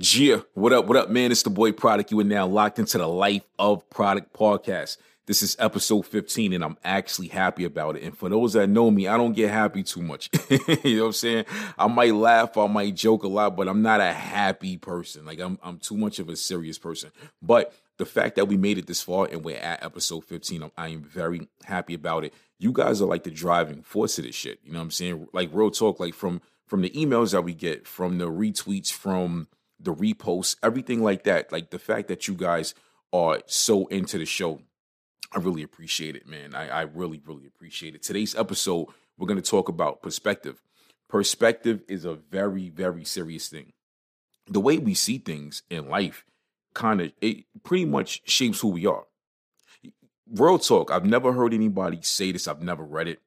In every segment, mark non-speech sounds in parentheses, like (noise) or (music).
Gia, what up, what up, man? It's the boy Product. You are now locked into the Life of Product podcast. This is episode 15, and I'm actually happy about it. And for those that know me, I don't get happy too much. (laughs) you know what I'm saying? I might laugh, I might joke a lot, but I'm not a happy person. Like I'm I'm too much of a serious person. But the fact that we made it this far and we're at episode 15, I'm, I am very happy about it. You guys are like the driving force of this shit. You know what I'm saying? Like real talk, like from from the emails that we get, from the retweets, from the reposts, everything like that. Like the fact that you guys are so into the show, I really appreciate it, man. I, I really, really appreciate it. Today's episode, we're going to talk about perspective. Perspective is a very, very serious thing. The way we see things in life kind of, it pretty much shapes who we are. Real talk, I've never heard anybody say this, I've never read it.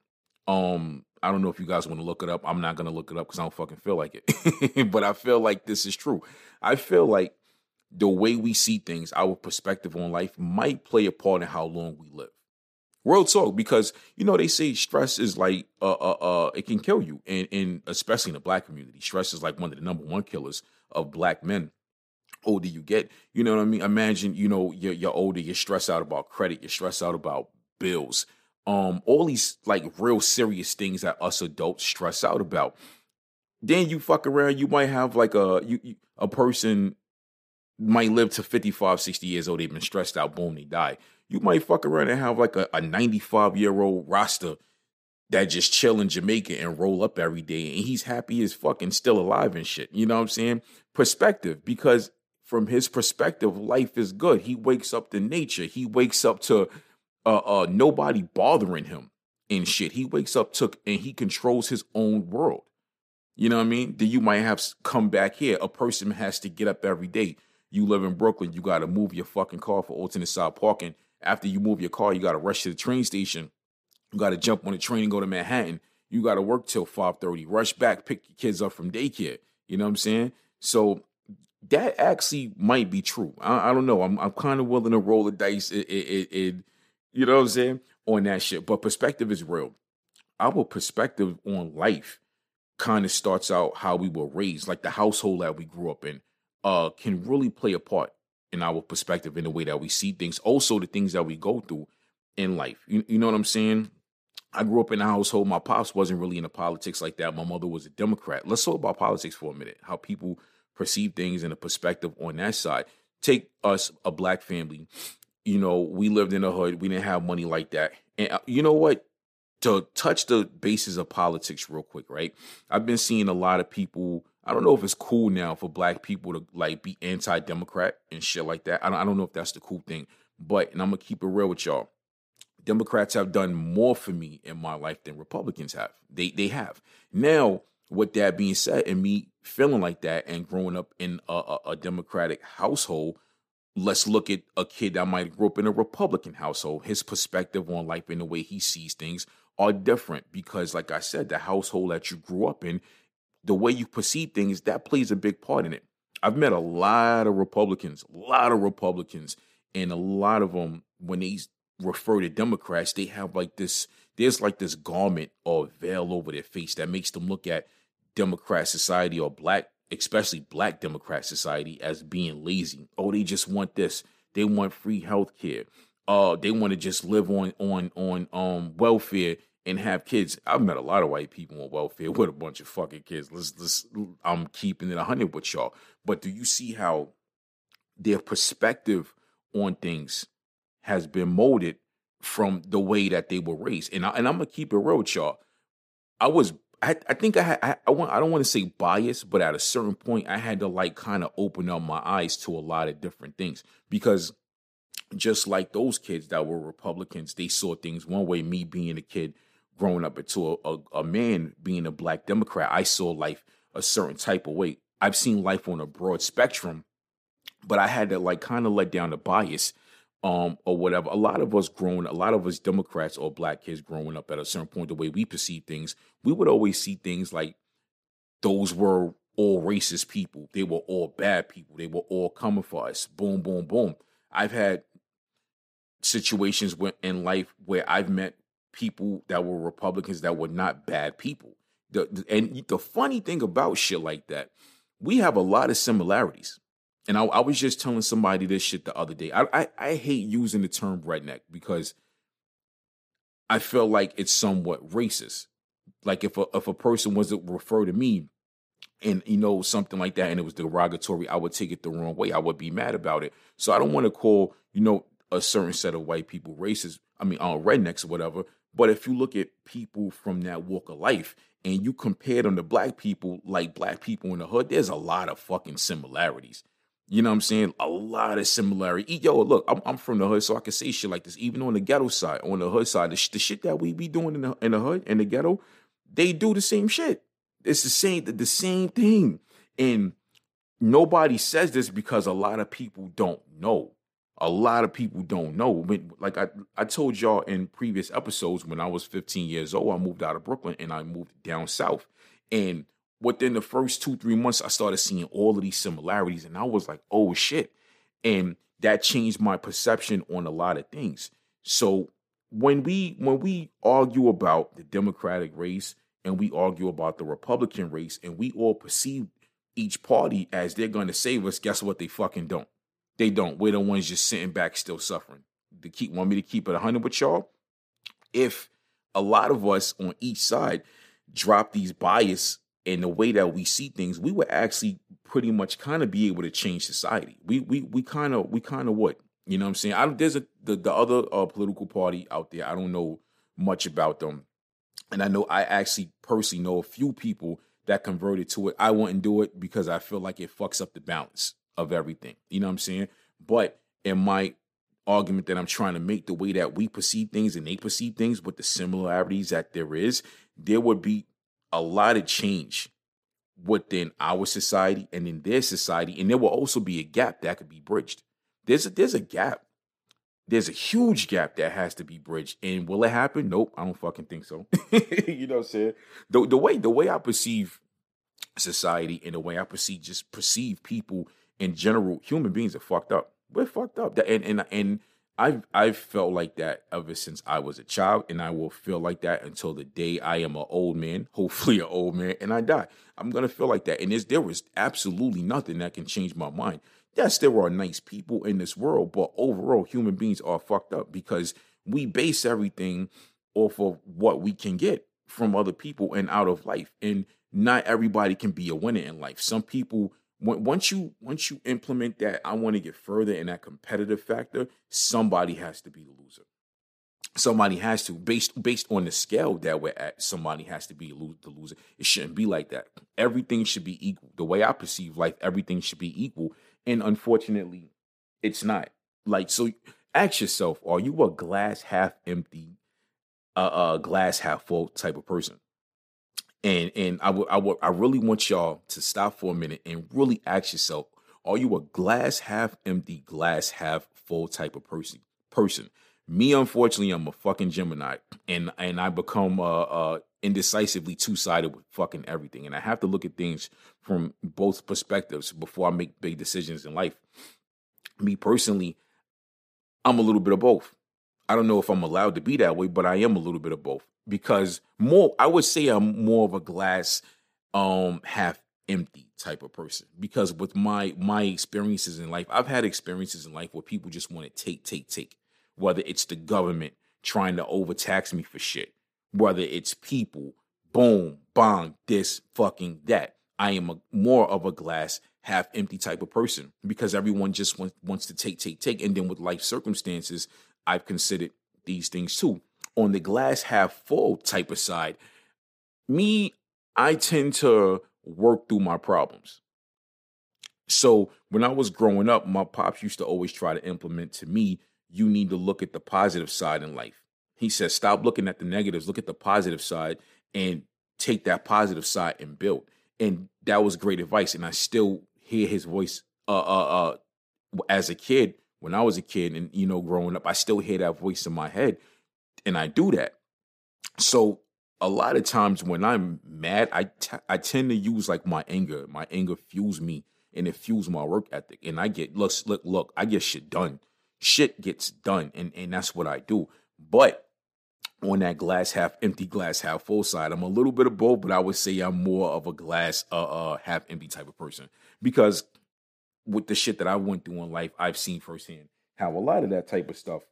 Um, I don't know if you guys want to look it up. I'm not going to look it up because I don't fucking feel like it. (laughs) but I feel like this is true. I feel like the way we see things, our perspective on life might play a part in how long we live. World talk, because you know they say stress is like uh uh uh it can kill you, and and especially in the black community, stress is like one of the number one killers of black men. Older you get, you know what I mean. Imagine you know you're you're older, you're stressed out about credit, you're stressed out about bills, um, all these like real serious things that us adults stress out about. Then you fuck around, you might have like a you, you a person might live to 55, 60 years old, they've been stressed out, boom, they die. You might fuck around and have like a, a 95 year old Rasta that just chill in Jamaica and roll up every day and he's happy as fucking still alive and shit. You know what I'm saying? Perspective, because from his perspective, life is good. He wakes up to nature. He wakes up to uh, uh, nobody bothering him and shit. He wakes up took, and he controls his own world. You know what I mean? Then you might have come back here. A person has to get up every day. You live in Brooklyn, you got to move your fucking car for alternate side parking. After you move your car, you got to rush to the train station. You got to jump on the train and go to Manhattan. You got to work till 5:30. Rush back, pick your kids up from daycare. You know what I'm saying? So that actually might be true. I, I don't know. I'm I'm kind of willing to roll the dice. It, it, it, you know what I'm saying on that shit. But perspective is real. Our perspective on life kind of starts out how we were raised, like the household that we grew up in, uh, can really play a part in our perspective in the way that we see things. Also, the things that we go through in life. You, you know what I'm saying? I grew up in a household. My pops wasn't really into politics like that. My mother was a Democrat. Let's talk about politics for a minute. How people perceive things and a perspective on that side. Take us, a black family. You know, we lived in a hood. We didn't have money like that. And uh, you know what? To touch the basis of politics real quick, right? I've been seeing a lot of people. I don't know if it's cool now for black people to like be anti-democrat and shit like that. I don't, I don't know if that's the cool thing, but and I'm gonna keep it real with y'all. Democrats have done more for me in my life than Republicans have. They they have. Now, with that being said, and me feeling like that and growing up in a, a, a Democratic household, let's look at a kid that might grow up in a Republican household. His perspective on life and the way he sees things are different because, like I said, the household that you grew up in, the way you perceive things, that plays a big part in it. I've met a lot of Republicans, a lot of Republicans, and a lot of them, when they refer to Democrats, they have like this, there's like this garment or veil over their face that makes them look at Democrat society or black, especially black Democrat society as being lazy. Oh, they just want this. They want free health care. Uh, they want to just live on on on um welfare and have kids. I've met a lot of white people on welfare (laughs) with a bunch of fucking kids. Let's let's I'm keeping it hundred with y'all. But do you see how their perspective on things has been molded from the way that they were raised? And I, and I'm gonna keep it real y'all. I was I, I think I, I I want I don't want to say bias, but at a certain point I had to like kind of open up my eyes to a lot of different things because just like those kids that were Republicans, they saw things one way. Me being a kid growing up into a, a, a man being a black Democrat, I saw life a certain type of way. I've seen life on a broad spectrum, but I had to like kind of let down the bias um, or whatever. A lot of us growing, a lot of us Democrats or black kids growing up at a certain point, the way we perceive things, we would always see things like those were all racist people. They were all bad people. They were all coming for us. Boom, boom, boom. I've had situations in life where I've met people that were Republicans that were not bad people. The, and the funny thing about shit like that, we have a lot of similarities. And I, I, was just telling somebody this shit the other day. I, I, I hate using the term redneck because I feel like it's somewhat racist. Like if a if a person was to refer to me and you know something like that and it was derogatory, I would take it the wrong way. I would be mad about it. So I don't want to call you know a certain set of white people racist. I mean, uh, rednecks or whatever. But if you look at people from that walk of life and you compare them to black people, like black people in the hood, there's a lot of fucking similarities. You know what I'm saying? A lot of similarity. Yo, look, I'm, I'm from the hood, so I can say shit like this. Even on the ghetto side, on the hood side, the, sh- the shit that we be doing in the, in the hood, in the ghetto, they do the same shit. It's the same, the, the same thing. And nobody says this because a lot of people don't know. A lot of people don't know. Like I, I told y'all in previous episodes, when I was 15 years old, I moved out of Brooklyn and I moved down south. And within the first two, three months, I started seeing all of these similarities. And I was like, oh shit. And that changed my perception on a lot of things. So when we when we argue about the Democratic race and we argue about the Republican race and we all perceive each party as they're going to save us, guess what? They fucking don't. They don't. We're the ones just sitting back still suffering. To keep want me to keep it 100 with y'all? If a lot of us on each side drop these bias in the way that we see things, we would actually pretty much kind of be able to change society. We we we kind of we kind of would. You know what I'm saying? I there's a the, the other uh, political party out there. I don't know much about them, and I know I actually personally know a few people that converted to it. I wouldn't do it because I feel like it fucks up the balance of everything. You know what I'm saying? But in my argument that I'm trying to make, the way that we perceive things and they perceive things with the similarities that there is, there would be a lot of change within our society and in their society, and there will also be a gap that could be bridged. There's a there's a gap. There's a huge gap that has to be bridged. And will it happen? Nope, I don't fucking think so. (laughs) you know what I'm saying? The the way the way I perceive society and the way I perceive just perceive people in general, human beings are fucked up. We're fucked up. And and and I've I've felt like that ever since I was a child, and I will feel like that until the day I am an old man, (laughs) hopefully an old man, and I die. I'm gonna feel like that. And there was absolutely nothing that can change my mind. Yes, there are nice people in this world, but overall, human beings are fucked up because we base everything off of what we can get from other people and out of life. And not everybody can be a winner in life. Some people once you once you implement that, I want to get further in that competitive factor. Somebody has to be the loser. Somebody has to based based on the scale that we're at. Somebody has to be the loser. It shouldn't be like that. Everything should be equal. The way I perceive life, everything should be equal. And unfortunately, it's not. Like so, ask yourself: Are you a glass half empty, uh, uh glass half full type of person? And and I would I would I really want y'all to stop for a minute and really ask yourself, are you a glass half empty, glass half full type of person? Person. Me, unfortunately, I'm a fucking Gemini, and and I become uh, uh indecisively two sided with fucking everything, and I have to look at things from both perspectives before I make big decisions in life. Me personally, I'm a little bit of both. I don't know if I'm allowed to be that way, but I am a little bit of both. Because more I would say I'm more of a glass um half empty type of person. Because with my my experiences in life I've had experiences in life where people just want to take take take. Whether it's the government trying to overtax me for shit. Whether it's people boom bong this fucking that. I am a more of a glass half empty type of person. Because everyone just want, wants to take take take. And then with life circumstances I've considered these things too on the glass half full type of side, me, I tend to work through my problems. So when I was growing up, my pops used to always try to implement to me, you need to look at the positive side in life. He says, stop looking at the negatives, look at the positive side and take that positive side and build. And that was great advice. And I still hear his voice uh uh uh as a kid, when I was a kid and you know, growing up, I still hear that voice in my head. And I do that. So a lot of times when I'm mad, I, t- I tend to use like my anger. My anger fuels me and it fuels my work ethic. And I get look, look, look, I get shit done. Shit gets done, and and that's what I do. But on that glass half empty, glass half full side, I'm a little bit of both, but I would say I'm more of a glass uh, uh half empty type of person because with the shit that I went through in life, I've seen firsthand how a lot of that type of stuff,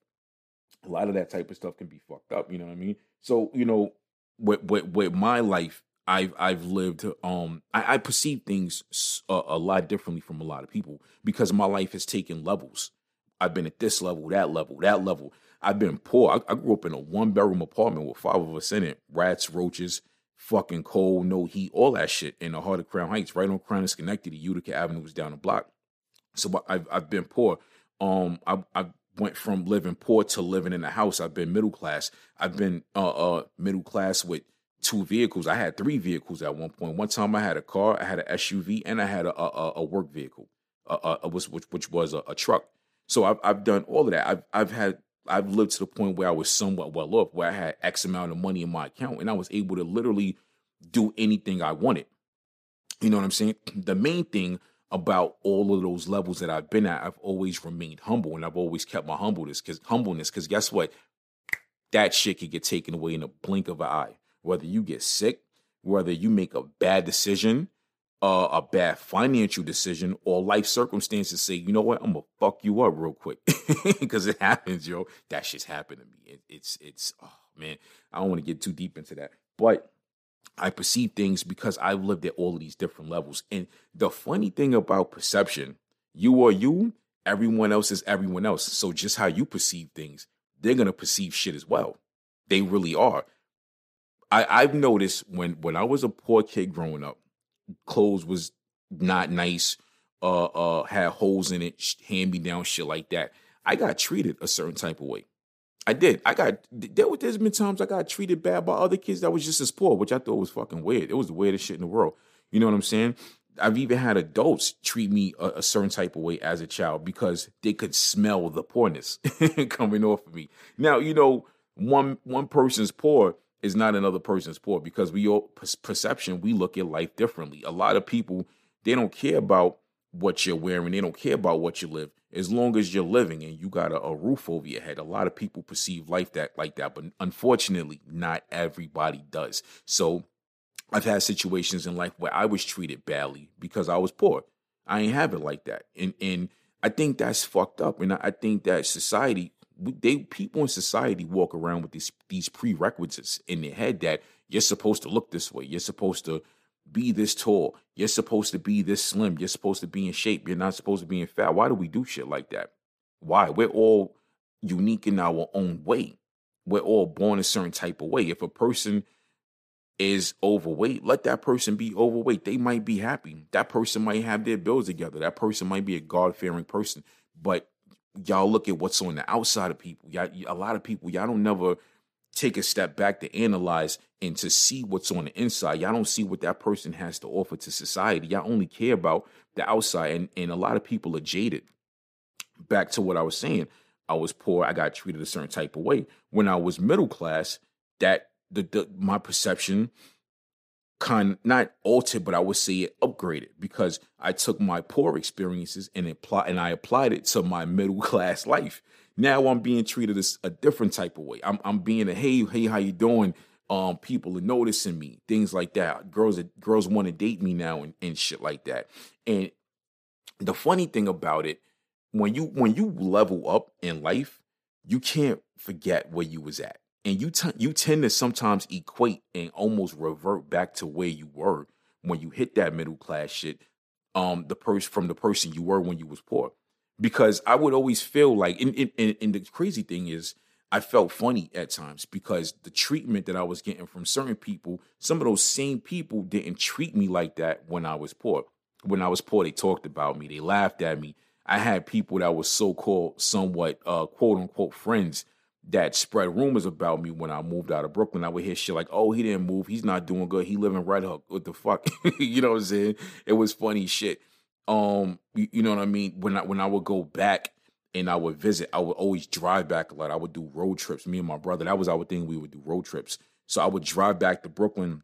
a lot of that type of stuff can be fucked up. You know what I mean? So you know, with with, with my life, I've I've lived. Um, I, I perceive things a, a, lot differently from a lot of people because my life has taken levels. I've been at this level, that level, that level. I've been poor. I, I grew up in a one bedroom apartment with five of us in it. Rats, roaches, fucking cold, no heat, all that shit in the heart of Crown Heights, right on Crown and Schenectady. Utica Avenue was down the block. So I've I've been poor. Um, I I went from living poor to living in a house. I've been middle class. I've been uh, uh middle class with two vehicles. I had three vehicles at one point. One time I had a car, I had an SUV, and I had a a, a work vehicle, uh, which which was a, a, truck. So I've I've done all of that. I've I've had I've lived to the point where I was somewhat well off, where I had X amount of money in my account, and I was able to literally do anything I wanted. You know what I'm saying? The main thing about all of those levels that I've been at, I've always remained humble and I've always kept my humbleness because humbleness, because guess what? That shit could get taken away in a blink of an eye. Whether you get sick, whether you make a bad decision, uh, a bad financial decision, or life circumstances say, you know what, I'm gonna fuck you up real quick (laughs) because it happens, yo. That shit's happened to me. It, it's it's oh man, I don't want to get too deep into that, but I perceive things because I've lived at all of these different levels. And the funny thing about perception, you are you, everyone else is everyone else. So just how you perceive things, they're gonna perceive shit as well. They really are. I, I've noticed when when I was a poor kid growing up, clothes was not nice, uh uh had holes in it, hand me down shit like that. I got treated a certain type of way. I did. I got there. There's been times I got treated bad by other kids that was just as poor, which I thought was fucking weird. It was the weirdest shit in the world. You know what I'm saying? I've even had adults treat me a, a certain type of way as a child because they could smell the poorness (laughs) coming off of me. Now, you know, one one person's poor is not another person's poor because we all perception we look at life differently. A lot of people they don't care about what you're wearing. They don't care about what you live as long as you're living and you got a, a, roof over your head. A lot of people perceive life that like that, but unfortunately, not everybody does. So I've had situations in life where I was treated badly because I was poor. I ain't have it like that, and and I think that's fucked up. And I think that society, they people in society walk around with these these prerequisites in their head that you're supposed to look this way, you're supposed to be this tall. You're supposed to be this slim. You're supposed to be in shape. You're not supposed to be in fat. Why do we do shit like that? Why? We're all unique in our own way. We're all born a certain type of way. If a person is overweight, let that person be overweight. They might be happy. That person might have their bills together. That person might be a God fearing person. But y'all look at what's on the outside of people. Y'all, a lot of people, y'all don't never take a step back to analyze and to see what's on the inside. Y'all don't see what that person has to offer to society. Y'all only care about the outside. And, and a lot of people are jaded. Back to what I was saying. I was poor. I got treated a certain type of way. When I was middle class, that the, the my perception kind not altered, but I would say it upgraded because I took my poor experiences and apply and I applied it to my middle (laughs) class life. Now I'm being treated as a different type of way. I'm I'm being a hey hey how you doing? Um, people are noticing me, things like that. Girls girls want to date me now and, and shit like that. And the funny thing about it, when you when you level up in life, you can't forget where you was at, and you t- you tend to sometimes equate and almost revert back to where you were when you hit that middle class shit. Um, the person from the person you were when you was poor because I would always feel like, and, and, and, the crazy thing is, I felt funny at times because the treatment that I was getting from certain people, some of those same people didn't treat me like that when I was poor. When I was poor, they talked about me, they laughed at me. I had people that were so called somewhat uh, quote unquote friends that spread rumors about me when I moved out of Brooklyn. I would hear shit like, "Oh, he didn't move. He's not doing good. He living in Red Hook. What the fuck?" (laughs) you know what I'm saying? It was funny shit. Um, you, you, know what I mean? When I when I would go back and I would visit, I would always drive back a lot. I would do road trips. Me and my brother. That was our thing. We would do road trips. So I would drive back to Brooklyn,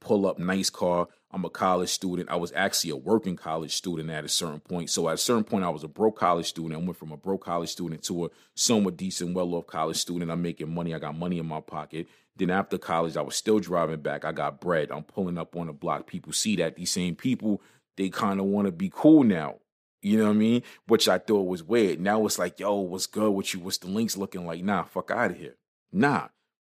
pull up nice car. I'm a college student. I was actually a working college student at a certain point. So at a certain point, I was a broke college student. I went from a broke college student to a somewhat decent, well off college student. I'm making money. I got money in my pocket. Then after college, I was still driving back. I got bread. I'm pulling up on the block. People see that. These same people, they kind of want to be cool now. You know what I mean? Which I thought was weird. Now it's like, yo, what's good with you? What's the links looking like? Nah, fuck out of here. Nah,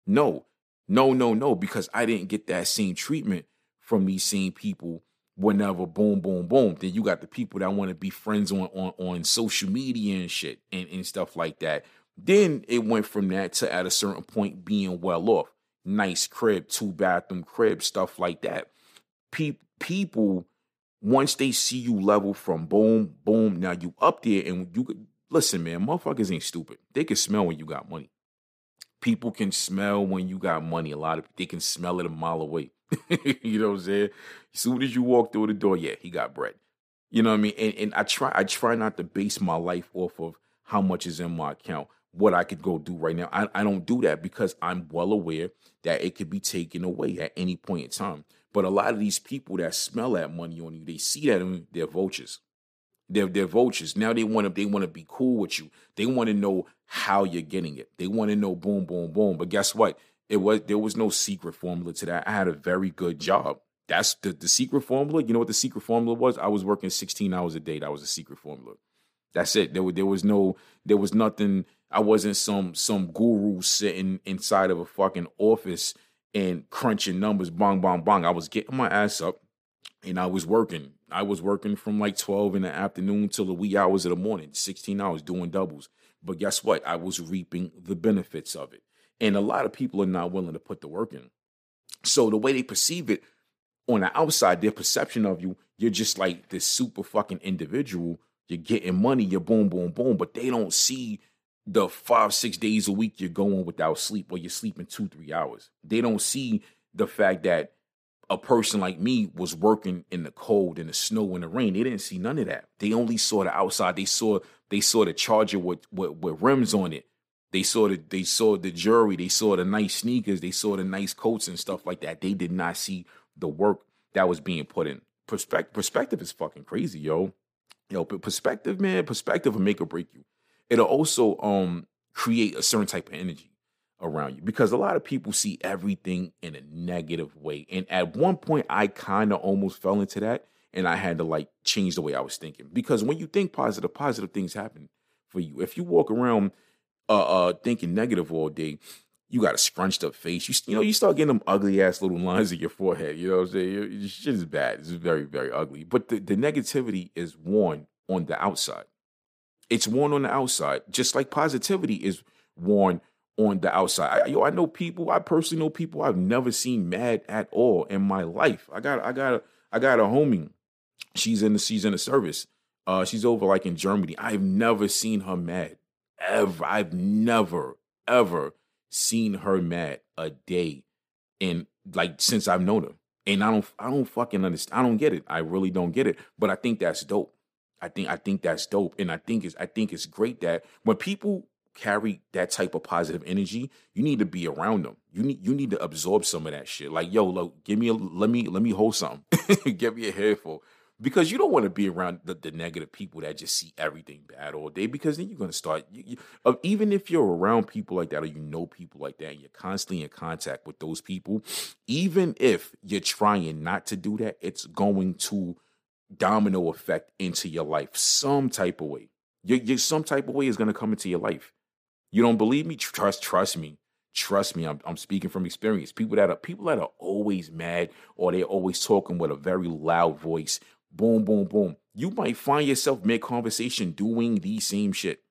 no, no, no, no, because I didn't get that same treatment from these same people whenever boom, boom, boom. Then you got the people that want to be friends on, on on social media and shit and, and stuff like that. Then it went from that to at a certain point being well off. Nice crib, two bathroom crib, stuff like that. Pe- people, once they see you level from boom, boom, now you up there and you could listen, man, motherfuckers ain't stupid. They can smell when you got money. People can smell when you got money. A lot of they can smell it a mile away. (laughs) you know what I'm saying? As soon as you walk through the door, yeah, he got bread. You know what I mean? And, and I try I try not to base my life off of how much is in my account, what I could go do right now. I, I don't do that because I'm well aware that it could be taken away at any point in time. But a lot of these people that smell that money on you, they see that and they're vultures. They're they're vultures. Now they want to they want to be cool with you. They want to know how you're getting it. They want to know boom, boom, boom. But guess what? It was there was no secret formula to that. I had a very good job. That's the, the secret formula. You know what the secret formula was? I was working 16 hours a day. That was a secret formula. That's it. There, there was no, there was nothing. I wasn't some some guru sitting inside of a fucking office and crunching numbers, bong, bong, bong. I was getting my ass up and I was working. I was working from like 12 in the afternoon till the wee hours of the morning, 16 hours doing doubles. But guess what? I was reaping the benefits of it. And a lot of people are not willing to put the work in. So the way they perceive it on the outside, their perception of you, you're just like this super fucking individual. You're getting money, you're boom, boom, boom, but they don't see the five, six days a week you're going without sleep or you're sleeping two, three hours. They don't see the fact that a person like me was working in the cold in the snow and the rain. They didn't see none of that. They only saw the outside. They saw they saw the charger with with, with rims on it. They saw the they saw the jewelry, they saw the nice sneakers, they saw the nice coats and stuff like that. They did not see the work that was being put in. Perspective perspective is fucking crazy, yo. Yo, perspective, man, perspective will make or break you. It'll also um create a certain type of energy around you because a lot of people see everything in a negative way. And at one point I kind of almost fell into that and I had to like change the way I was thinking. Because when you think positive, positive things happen for you. If you walk around uh, uh thinking negative all day, you got a scrunched up face. You you know you start getting them ugly ass little lines in your forehead. You know what I'm saying? Shit is bad. It's very very ugly. But the, the negativity is worn on the outside. It's worn on the outside, just like positivity is worn on the outside. I, yo, I know people. I personally know people I've never seen mad at all in my life. I got I got a, I got a homie. She's in the season of service. Uh, she's over like in Germany. I've never seen her mad ever, I've never, ever seen her mad a day in like since I've known her. And I don't I don't fucking understand. I don't get it. I really don't get it. But I think that's dope. I think I think that's dope. And I think it's I think it's great that when people carry that type of positive energy, you need to be around them. You need you need to absorb some of that shit. Like, yo, look, give me a let me let me hold something. (laughs) give me a handful because you don't want to be around the, the, negative people that just see everything bad all day because then you're going to start you, you, uh, even if you're around people like that or you know people like that and you're constantly in contact with those people even if you're trying not to do that it's going to domino effect into your life some type of way you, you some type of way is going to come into your life you don't believe me trust trust me trust me I'm, I'm speaking from experience people that are people that are always mad or they're always talking with a very loud voice boom, boom, boom. You might find yourself mid conversation doing the same shit.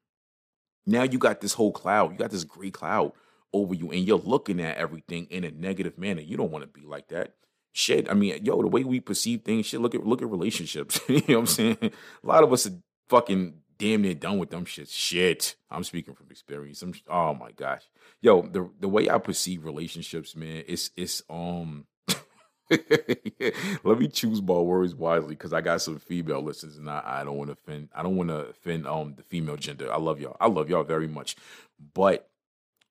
Now you got this whole cloud, you got this gray cloud over you, and you're looking at everything in a negative manner. You don't want to be like that. Shit, I mean, yo, the way we perceive things, shit, look at look at relationships. (laughs) you know what I'm saying? A lot of us are fucking damn near done with them shit. Shit. I'm speaking from experience. I'm, oh my gosh. Yo, the the way I perceive relationships, man, it's it's um (laughs) let me choose my words wisely because I got some female listeners and I, I don't want to offend I don't want to offend um the female gender. I love y'all. I love y'all very much. But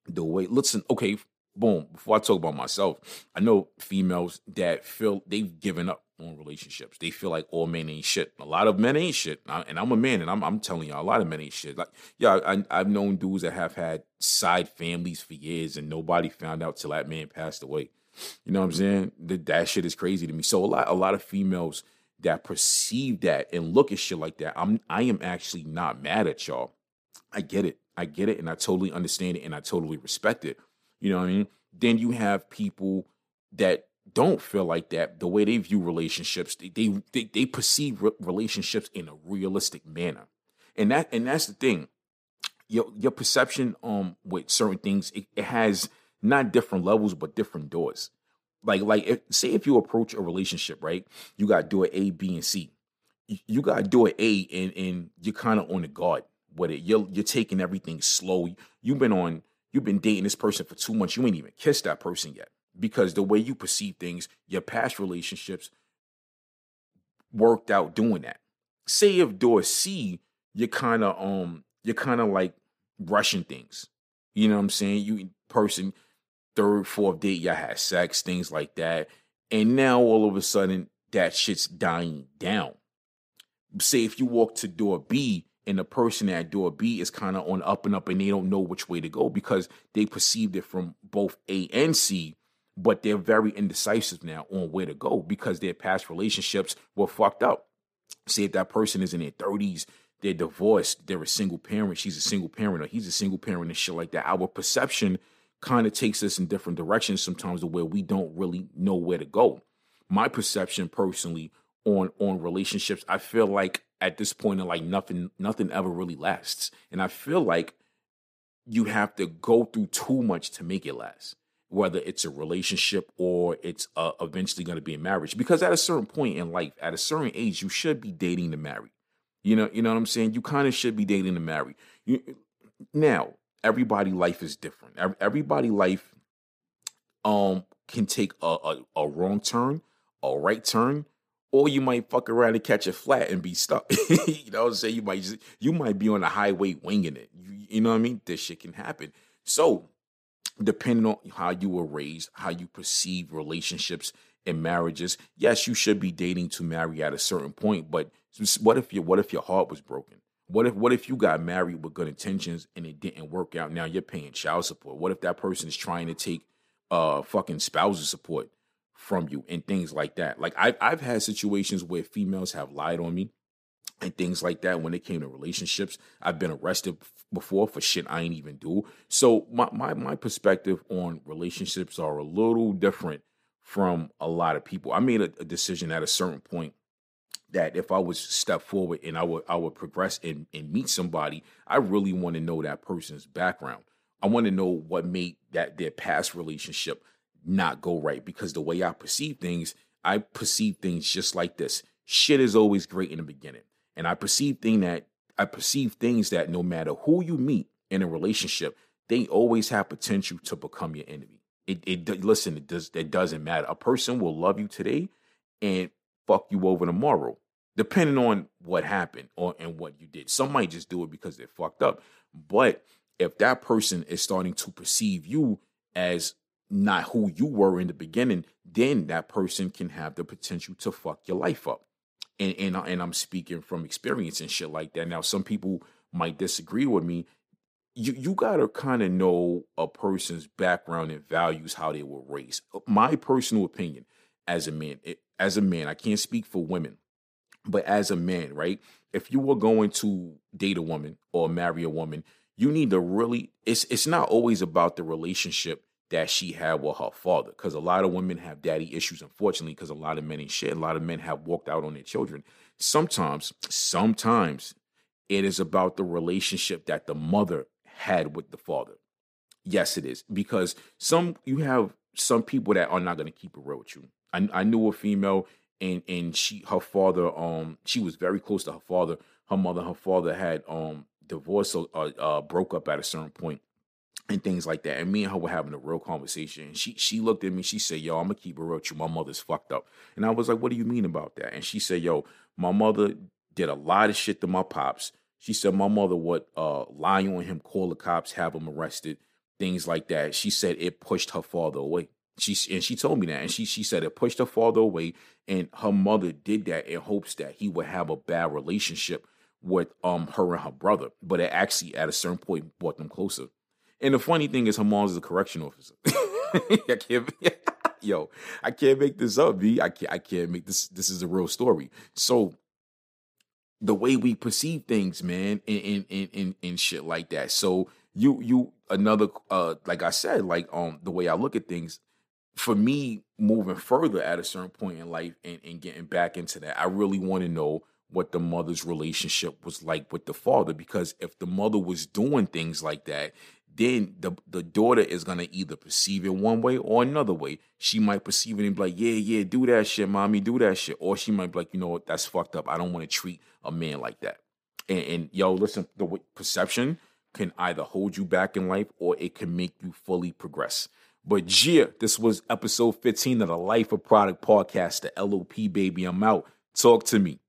the way listen, okay, boom, before I talk about myself, I know females that feel they've given up on relationships. They feel like all men ain't shit. A lot of men ain't shit. And I'm a man, and I'm, I'm telling y'all, a lot of men ain't shit. Like, yeah, I, I've known dudes that have had side families for years, and nobody found out till that man passed away. You know what I'm saying? That, that shit is crazy to me. So a lot, a lot of females that perceive that and look at shit like that, I'm, I am actually not mad at y'all. I get it. I get it, and I totally understand it, and I totally respect it. You know what I mean? Then you have people that don't feel like that. The way they view relationships, they they they, they perceive re- relationships in a realistic manner, and that and that's the thing. Your your perception um with certain things it, it has not different levels but different doors. Like like if, say if you approach a relationship right, you got door A, B, and C. You, you got door A, and and you're kind of on the guard with it. You're you're taking everything slow. You've been on you've been dating this person for two months. You ain't even kissed that person yet because the way you perceive things, your past relationships worked out doing that. Say if door C, you're kind of um, you're kind of like rushing things. You know what I'm saying? You person third, fourth date, y'all had sex, things like that, and now all of a sudden that shit's dying down. Say if you walk to door B and the person at door B is kind of on up and up and they don't know which way to go because they perceived it from both A and C but they're very indecisive now on where to go because their past relationships were fucked up. Say if that person is in their 30s, they're divorced, they're a single parent, she's a single parent, or he's a single parent, and shit like that. Our perception kind of takes us in different directions sometimes to where we don't really know where to go. My perception personally on on relationships, I feel like at this point in like nothing nothing ever really lasts. And I feel like you have to go through too much to make it last whether it's a relationship or it's uh, eventually going to be a marriage. Because at a certain point in life, at a certain age, you should be dating to marry. You know, you know what I'm saying. You kind of should be dating to marry. You, now, everybody' life is different. Everybody' life um can take a, a, a wrong turn, a right turn, or you might fuck around and catch a flat and be stuck. (laughs) you know what I'm saying? You might just, you might be on the highway winging it. You, you know what I mean? This shit can happen. So depending on how you were raised, how you perceive relationships and marriages, yes, you should be dating to marry at a certain point. But what if your what if your heart was broken? What if what if you got married with good intentions and it didn't work out? Now you're paying child support. What if that person is trying to take uh fucking spousal support from you and things like that? Like I've I've had situations where females have lied on me and things like that when it came to relationships. I've been arrested before for shit I ain't even do. So my my my perspective on relationships are a little different from a lot of people. I made a, a decision at a certain point that if I was step forward and I would I would progress and, and meet somebody, I really want to know that person's background. I want to know what made that their past relationship not go right because the way I perceive things, I perceive things just like this. Shit is always great in the beginning. And I perceive thing that I perceive things that no matter who you meet in a relationship, they always have potential to become your enemy. It, it listen, it does it doesn't matter. A person will love you today and fuck you over tomorrow, depending on what happened or and what you did. Some might just do it because they're fucked up. But if that person is starting to perceive you as not who you were in the beginning, then that person can have the potential to fuck your life up and and and I'm speaking from experience and shit like that. Now, some people might disagree with me. You you gotta kind of know a person's background and values, how they were raised. My personal opinion, as a man, it, as a man, I can't speak for women, but as a man, right? If you were going to date a woman or marry a woman, you need to really. It's it's not always about the relationship that she had with her father. Because a lot of women have daddy issues, unfortunately, because a lot of men ain't shit. A lot of men have walked out on their children. Sometimes, sometimes it is about the relationship that the mother had with the father. Yes, it is. Because some you have some people that are not going to keep it real with you. I, I knew a female and and she her father um she was very close to her father. Her mother, her father had um divorced, uh, uh broke up at a certain point and things like that. And me and her were having a real conversation. And she she looked at me, she said, Yo, I'm gonna keep it real with you. My mother's fucked up. And I was like, What do you mean about that? And she said, Yo, my mother did a lot of shit to my pops. She said my mother would uh lie on him, call the cops, have him arrested, things like that. She said it pushed her father away. She and she told me that, and she she said it pushed her father away, and her mother did that in hopes that he would have a bad relationship with um her and her brother, but it actually at a certain point brought them closer. And the funny thing is, her mom's a correction officer. (laughs) I can't, (laughs) yo, I can't make this up, B. I can't, I can't make this. This is a real story. So the way we perceive things, man, and and and, and shit like that. So you you another uh like I said, like um the way I look at things, for me moving further at a certain point in life and, and getting back into that, I really want to know what the mother's relationship was like with the father because if the mother was doing things like that then the the daughter is gonna either perceive it one way or another way. She might perceive it and be like, "Yeah, yeah, do that shit, mommy, do that shit," or she might be like, "You know what? That's fucked up. I don't want to treat a man like that." And, and yo, listen, the perception can either hold you back in life or it can make you fully progress. But yeah, this was episode 15 of the Life of Product podcast, the LOP baby. I'm out. Talk to me.